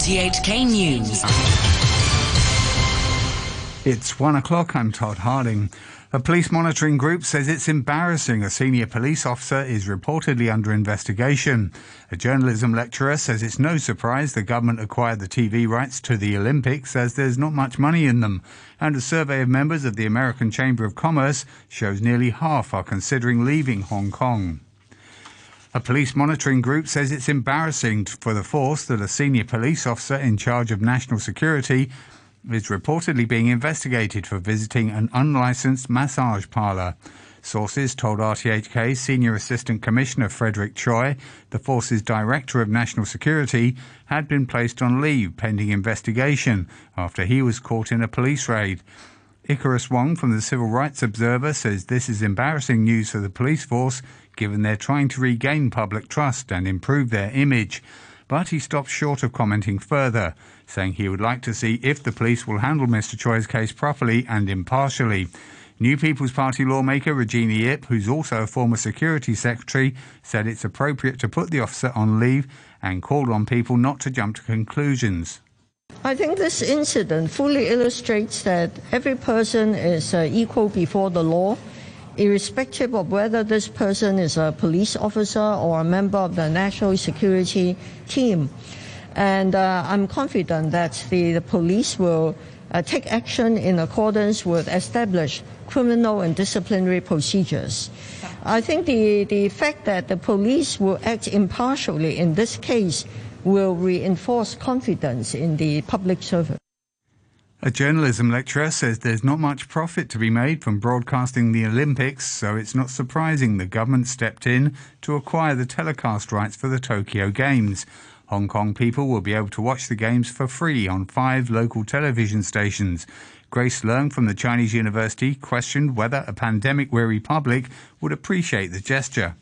RTHK News. It's one o'clock. I'm Todd Harding. A police monitoring group says it's embarrassing a senior police officer is reportedly under investigation. A journalism lecturer says it's no surprise the government acquired the TV rights to the Olympics as there's not much money in them. And a survey of members of the American Chamber of Commerce shows nearly half are considering leaving Hong Kong. A police monitoring group says it's embarrassing for the force that a senior police officer in charge of national security is reportedly being investigated for visiting an unlicensed massage parlour. Sources told RTHK Senior Assistant Commissioner Frederick Choi, the force's Director of National Security, had been placed on leave pending investigation after he was caught in a police raid. Icarus Wong from the Civil Rights Observer says this is embarrassing news for the police force given they're trying to regain public trust and improve their image. But he stops short of commenting further, saying he would like to see if the police will handle Mr. Choi's case properly and impartially. New People's Party lawmaker Regina Ip, who's also a former security secretary, said it's appropriate to put the officer on leave and called on people not to jump to conclusions. I think this incident fully illustrates that every person is uh, equal before the law, irrespective of whether this person is a police officer or a member of the national security team. And uh, I'm confident that the, the police will uh, take action in accordance with established criminal and disciplinary procedures. I think the, the fact that the police will act impartially in this case will reinforce confidence in the public service. A journalism lecturer says there's not much profit to be made from broadcasting the Olympics, so it's not surprising the government stepped in to acquire the telecast rights for the Tokyo Games. Hong Kong people will be able to watch the games for free on five local television stations. Grace Leung from the Chinese University questioned whether a pandemic weary public would appreciate the gesture.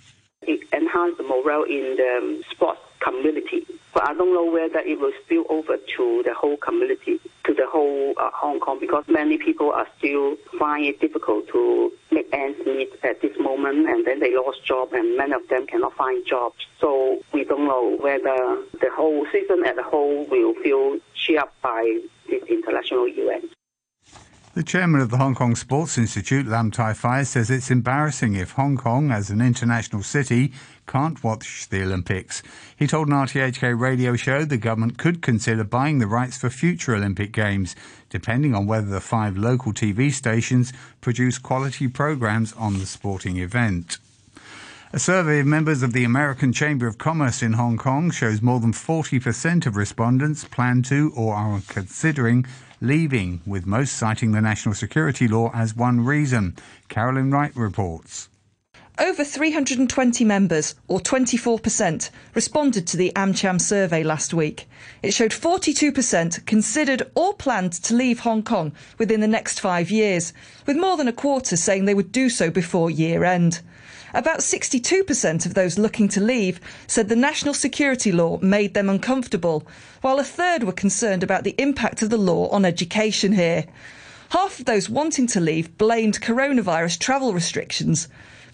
It enhanced the morale in the sports community. But I don't know whether it will spill over to the whole community, to the whole uh, Hong Kong, because many people are still find it difficult to make ends meet at this moment, and then they lost job, and many of them cannot find jobs. So we don't know whether the whole season as a whole will feel cheered by this international event. The chairman of the Hong Kong Sports Institute, Lam Tai Fai, says it's embarrassing if Hong Kong, as an international city, can't watch the Olympics. He told an RTHK radio show the government could consider buying the rights for future Olympic Games, depending on whether the five local TV stations produce quality programs on the sporting event. A survey of members of the American Chamber of Commerce in Hong Kong shows more than 40% of respondents plan to or are considering leaving, with most citing the national security law as one reason. Carolyn Wright reports. Over 320 members, or 24%, responded to the AmCham survey last week. It showed 42% considered or planned to leave Hong Kong within the next five years, with more than a quarter saying they would do so before year end. About 62% of those looking to leave said the national security law made them uncomfortable, while a third were concerned about the impact of the law on education here. Half of those wanting to leave blamed coronavirus travel restrictions.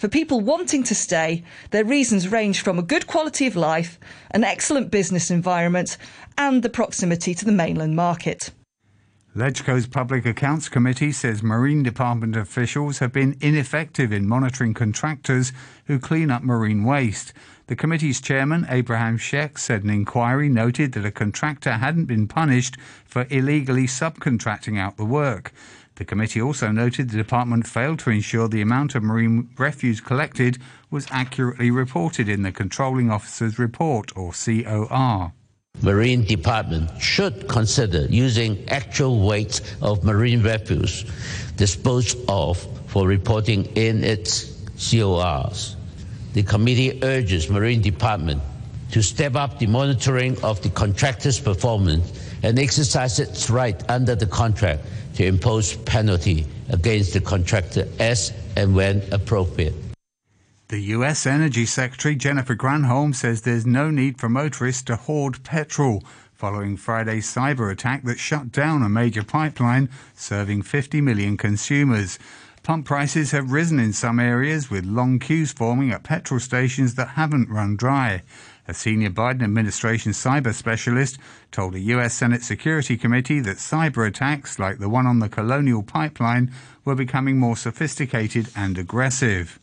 For people wanting to stay, their reasons range from a good quality of life, an excellent business environment, and the proximity to the mainland market. LegCo's Public Accounts Committee says Marine Department officials have been ineffective in monitoring contractors who clean up marine waste. The committee's chairman, Abraham Shek, said an inquiry noted that a contractor hadn't been punished for illegally subcontracting out the work. The committee also noted the department failed to ensure the amount of marine refuse collected was accurately reported in the Controlling Officer's Report, or COR. Marine Department should consider using actual weights of marine refuse disposed of for reporting in its CORs. The committee urges Marine Department to step up the monitoring of the contractor's performance and exercise its right under the contract to impose penalty against the contractor as and when appropriate. The US Energy Secretary Jennifer Granholm says there's no need for motorists to hoard petrol following Friday's cyber attack that shut down a major pipeline serving 50 million consumers. Pump prices have risen in some areas with long queues forming at petrol stations that haven't run dry. A senior Biden administration cyber specialist told a U.S. Senate Security Committee that cyber attacks like the one on the Colonial Pipeline were becoming more sophisticated and aggressive.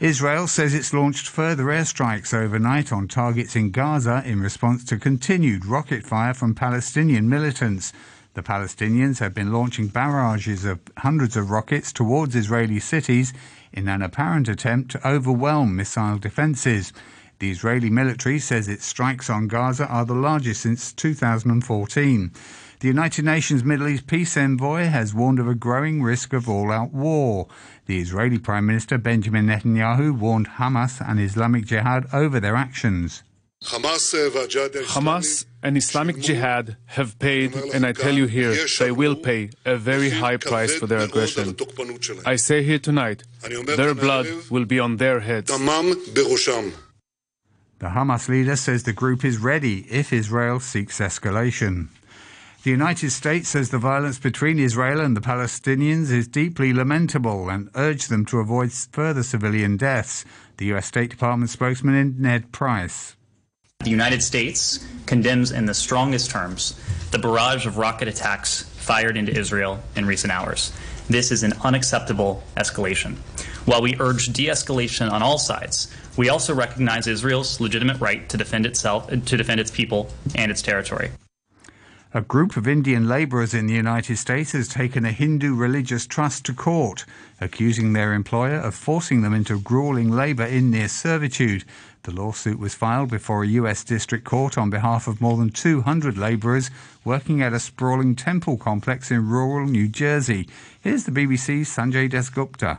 Israel says it's launched further airstrikes overnight on targets in Gaza in response to continued rocket fire from Palestinian militants. The Palestinians have been launching barrages of hundreds of rockets towards Israeli cities in an apparent attempt to overwhelm missile defences. The Israeli military says its strikes on Gaza are the largest since 2014. The United Nations Middle East peace envoy has warned of a growing risk of all out war. The Israeli Prime Minister Benjamin Netanyahu warned Hamas and Islamic Jihad over their actions. Hamas and Islamic Jihad have paid, and I tell you here, they will pay a very high price for their aggression. I say here tonight, their blood will be on their heads. The Hamas leader says the group is ready if Israel seeks escalation. The United States says the violence between Israel and the Palestinians is deeply lamentable and urged them to avoid further civilian deaths. The U.S. State Department spokesman Ned Price. The United States condemns in the strongest terms the barrage of rocket attacks fired into Israel in recent hours. This is an unacceptable escalation. While we urge de escalation on all sides, we also recognize Israel's legitimate right to defend itself, to defend its people and its territory. A group of Indian labourers in the United States has taken a Hindu religious trust to court, accusing their employer of forcing them into grueling labour in near servitude. The lawsuit was filed before a U.S. district court on behalf of more than 200 labourers working at a sprawling temple complex in rural New Jersey. Here's the BBC's Sanjay Dasgupta.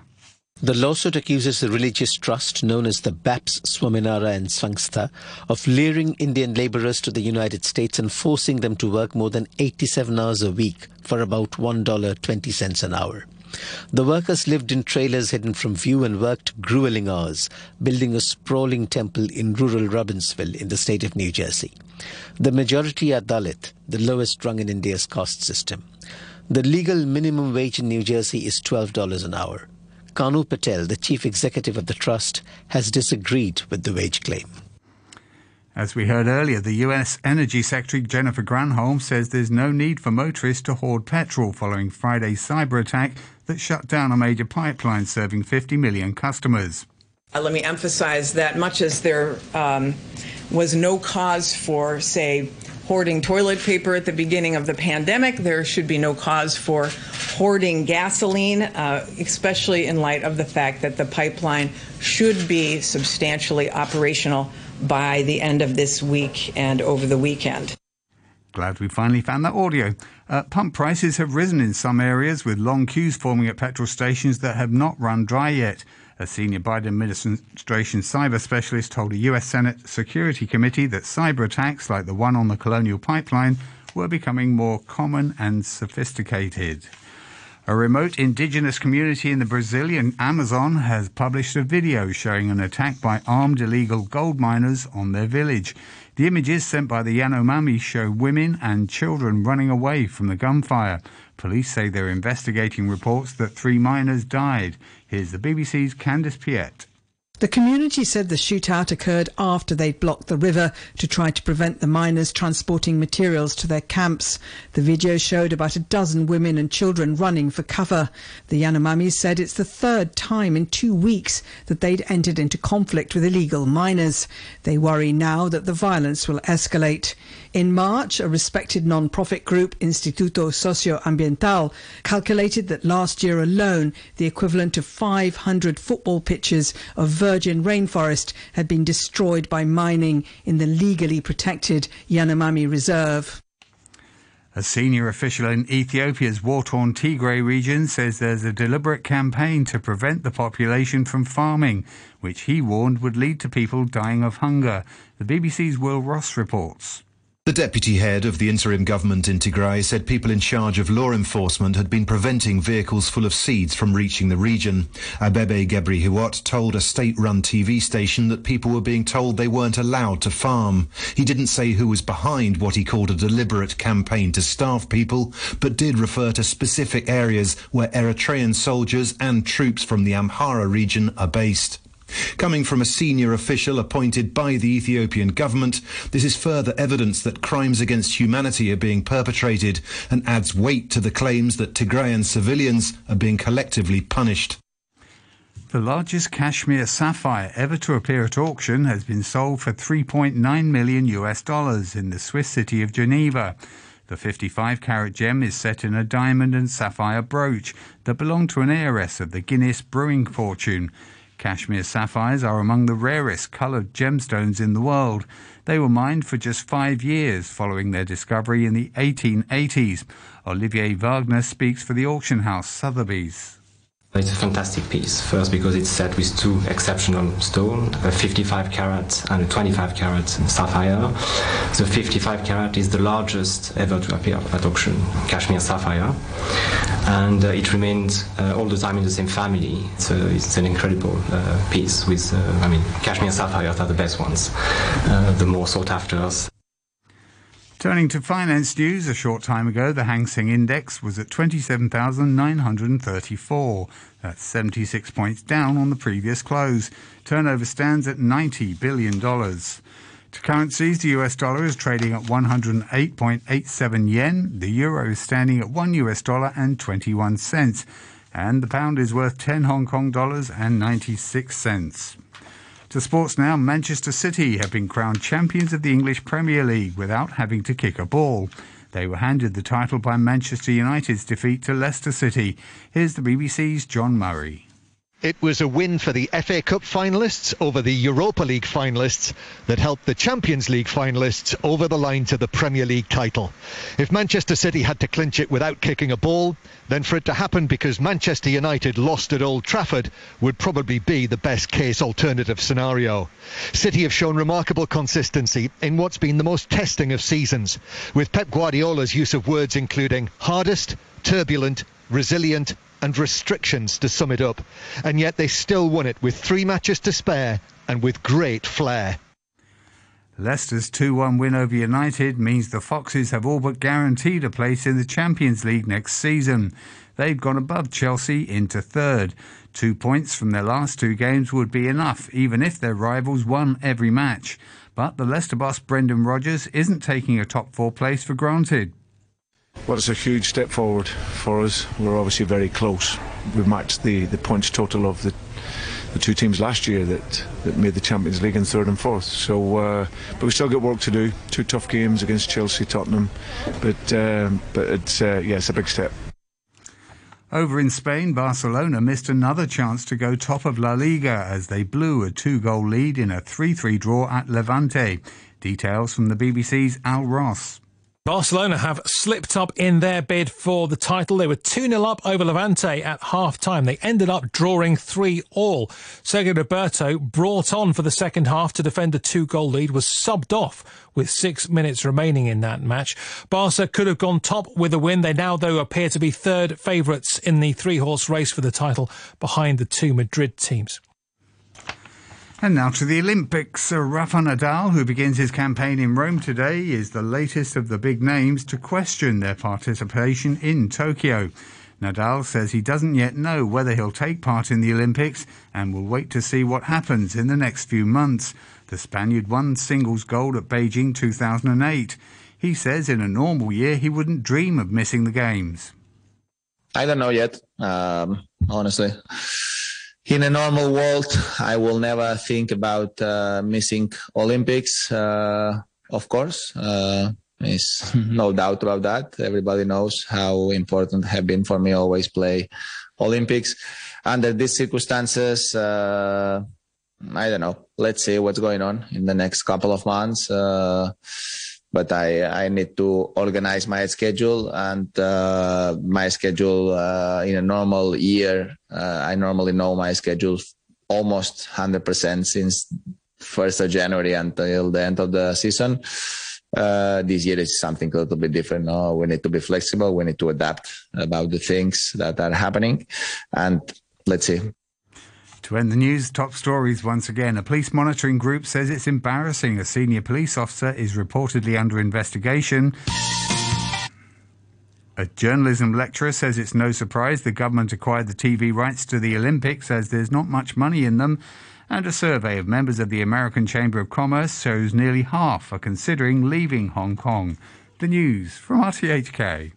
The lawsuit accuses the religious trust known as the BAPS Swaminarayan Sanstha of luring Indian laborers to the United States and forcing them to work more than 87 hours a week for about $1.20 an hour. The workers lived in trailers hidden from view and worked grueling hours, building a sprawling temple in rural Robbinsville in the state of New Jersey. The majority are Dalit, the lowest rung in India's caste system. The legal minimum wage in New Jersey is $12 an hour. Kanu Patel, the chief executive of the trust, has disagreed with the wage claim. As we heard earlier, the US Energy Secretary Jennifer Granholm says there's no need for motorists to hoard petrol following Friday's cyber attack that shut down a major pipeline serving 50 million customers. Uh, let me emphasize that much as there um, was no cause for, say, hoarding toilet paper at the beginning of the pandemic. There should be no cause for hoarding gasoline, uh, especially in light of the fact that the pipeline should be substantially operational by the end of this week and over the weekend. Glad we finally found that audio. Uh, pump prices have risen in some areas with long queues forming at petrol stations that have not run dry yet. A senior Biden administration cyber specialist told a U.S. Senate Security Committee that cyber attacks like the one on the Colonial Pipeline were becoming more common and sophisticated. A remote indigenous community in the Brazilian Amazon has published a video showing an attack by armed illegal gold miners on their village. The images sent by the Yanomami show women and children running away from the gunfire. Police say they're investigating reports that three miners died. Here's the BBC's Candace Piette. The community said the shootout occurred after they'd blocked the river to try to prevent the miners transporting materials to their camps. The video showed about a dozen women and children running for cover. The Yanomami said it's the third time in two weeks that they'd entered into conflict with illegal miners. They worry now that the violence will escalate. In March, a respected non-profit group, Instituto Socioambiental, calculated that last year alone, the equivalent of 500 football pitches of virgin rainforest had been destroyed by mining in the legally protected Yanomami Reserve. A senior official in Ethiopia's war-torn Tigray region says there's a deliberate campaign to prevent the population from farming, which he warned would lead to people dying of hunger. The BBC's Will Ross reports. The deputy head of the interim government in Tigray said people in charge of law enforcement had been preventing vehicles full of seeds from reaching the region. Abebe Gebri told a state-run TV station that people were being told they weren't allowed to farm. He didn't say who was behind what he called a deliberate campaign to starve people, but did refer to specific areas where Eritrean soldiers and troops from the Amhara region are based. Coming from a senior official appointed by the Ethiopian government, this is further evidence that crimes against humanity are being perpetrated and adds weight to the claims that Tigrayan civilians are being collectively punished. The largest Kashmir sapphire ever to appear at auction has been sold for 3.9 million US dollars in the Swiss city of Geneva. The 55 carat gem is set in a diamond and sapphire brooch that belonged to an heiress of the Guinness brewing fortune. Kashmir sapphires are among the rarest coloured gemstones in the world. They were mined for just five years following their discovery in the 1880s. Olivier Wagner speaks for the auction house Sotheby's. It's a fantastic piece. First, because it's set with two exceptional stones, a 55 carat and a 25 carat sapphire. The 55 carat is the largest ever to appear at auction, Kashmir sapphire, and uh, it remains uh, all the time in the same family. So it's an incredible uh, piece. With, uh, I mean, Kashmir sapphires are the best ones, uh, the more sought after. Turning to finance news, a short time ago, the Hang Seng Index was at 27,934. That's 76 points down on the previous close. Turnover stands at $90 billion. To currencies, the US dollar is trading at 108.87 yen. The euro is standing at 1 US dollar and 21 cents. And the pound is worth 10 Hong Kong dollars and 96 cents. To sports now, Manchester City have been crowned champions of the English Premier League without having to kick a ball. They were handed the title by Manchester United's defeat to Leicester City. Here's the BBC's John Murray. It was a win for the FA Cup finalists over the Europa League finalists that helped the Champions League finalists over the line to the Premier League title. If Manchester City had to clinch it without kicking a ball, then for it to happen because Manchester United lost at Old Trafford would probably be the best case alternative scenario. City have shown remarkable consistency in what's been the most testing of seasons, with Pep Guardiola's use of words including hardest, turbulent, resilient, and restrictions to sum it up. And yet they still won it with three matches to spare and with great flair. Leicester's 2 1 win over United means the Foxes have all but guaranteed a place in the Champions League next season. They've gone above Chelsea into third. Two points from their last two games would be enough, even if their rivals won every match. But the Leicester boss Brendan Rodgers isn't taking a top four place for granted. Well, it's a huge step forward for us. We're obviously very close. We've matched the, the points total of the the two teams last year that, that made the Champions League in third and fourth. So, uh, but we still got work to do. Two tough games against Chelsea, Tottenham, but um, but it's uh, yeah, it's a big step. Over in Spain, Barcelona missed another chance to go top of La Liga as they blew a two-goal lead in a 3-3 draw at Levante. Details from the BBC's Al Ross. Barcelona have slipped up in their bid for the title. They were 2 0 up over Levante at half time. They ended up drawing 3 all. Sergi Roberto, brought on for the second half to defend a two goal lead, was subbed off with six minutes remaining in that match. Barca could have gone top with a win. They now, though, appear to be third favourites in the three horse race for the title behind the two Madrid teams. And now to the Olympics. Rafa Nadal, who begins his campaign in Rome today, is the latest of the big names to question their participation in Tokyo. Nadal says he doesn't yet know whether he'll take part in the Olympics and will wait to see what happens in the next few months. The Spaniard won singles gold at Beijing 2008. He says in a normal year he wouldn't dream of missing the Games. I don't know yet, um, honestly in a normal world, I will never think about uh, missing Olympics. Uh, of course, uh, is no doubt about that. Everybody knows how important have been for me always play Olympics. Under these circumstances, uh, I don't know. Let's see what's going on in the next couple of months. But I, I need to organize my schedule and uh, my schedule uh, in a normal year. Uh, I normally know my schedule almost 100% since 1st of January until the end of the season. Uh, this year is something a little bit different. No? We need to be flexible. We need to adapt about the things that are happening. And let's see. To end the news, top stories once again. A police monitoring group says it's embarrassing a senior police officer is reportedly under investigation. A journalism lecturer says it's no surprise the government acquired the TV rights to the Olympics as there's not much money in them. And a survey of members of the American Chamber of Commerce shows nearly half are considering leaving Hong Kong. The news from RTHK.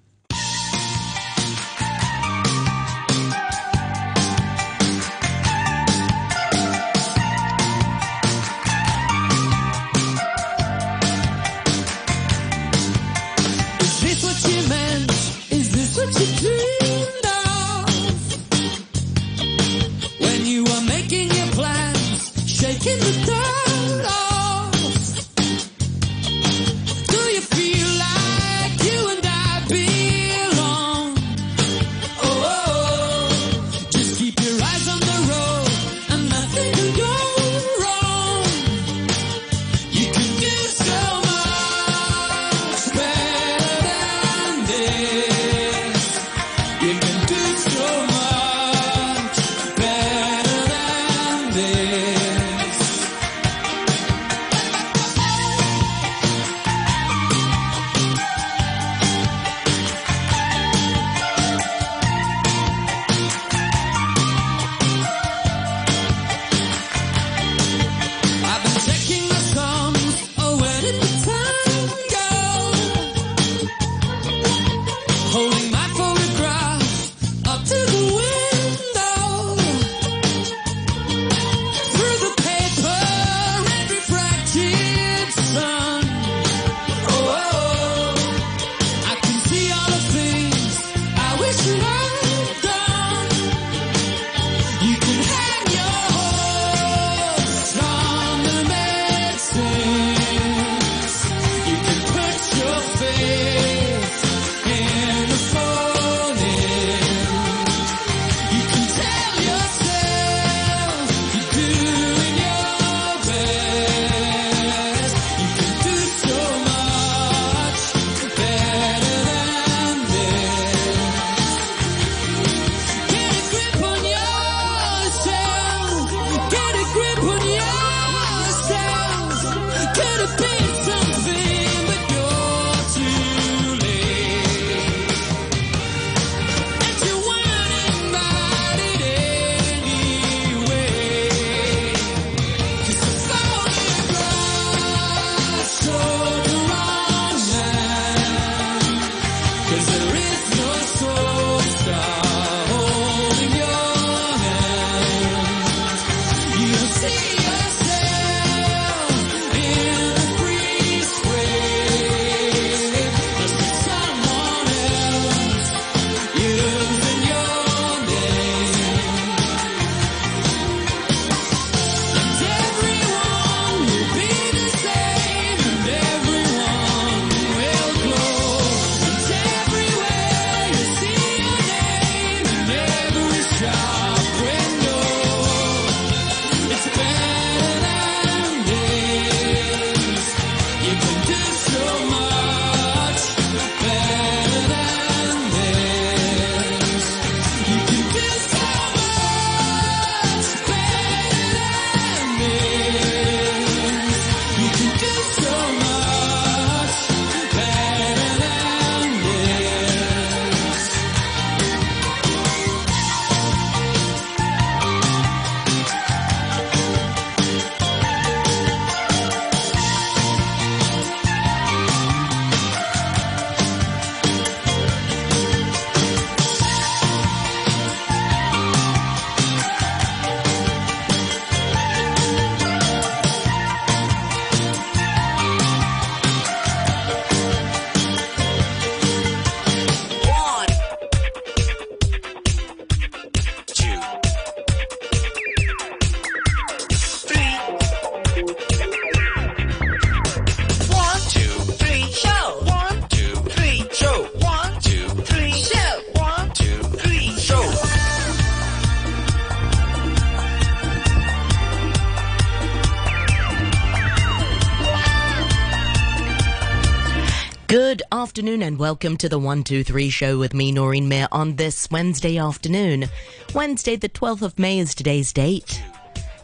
Afternoon and welcome to the 123 show with me, Noreen Mayer, on this Wednesday afternoon. Wednesday, the 12th of May is today's date.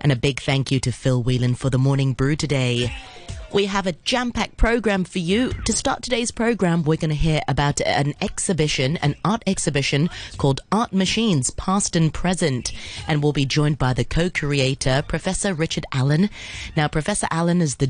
And a big thank you to Phil Whelan for the morning brew today. We have a jam packed program for you. To start today's program, we're going to hear about an exhibition, an art exhibition called Art Machines Past and Present. And we'll be joined by the co creator, Professor Richard Allen. Now, Professor Allen is the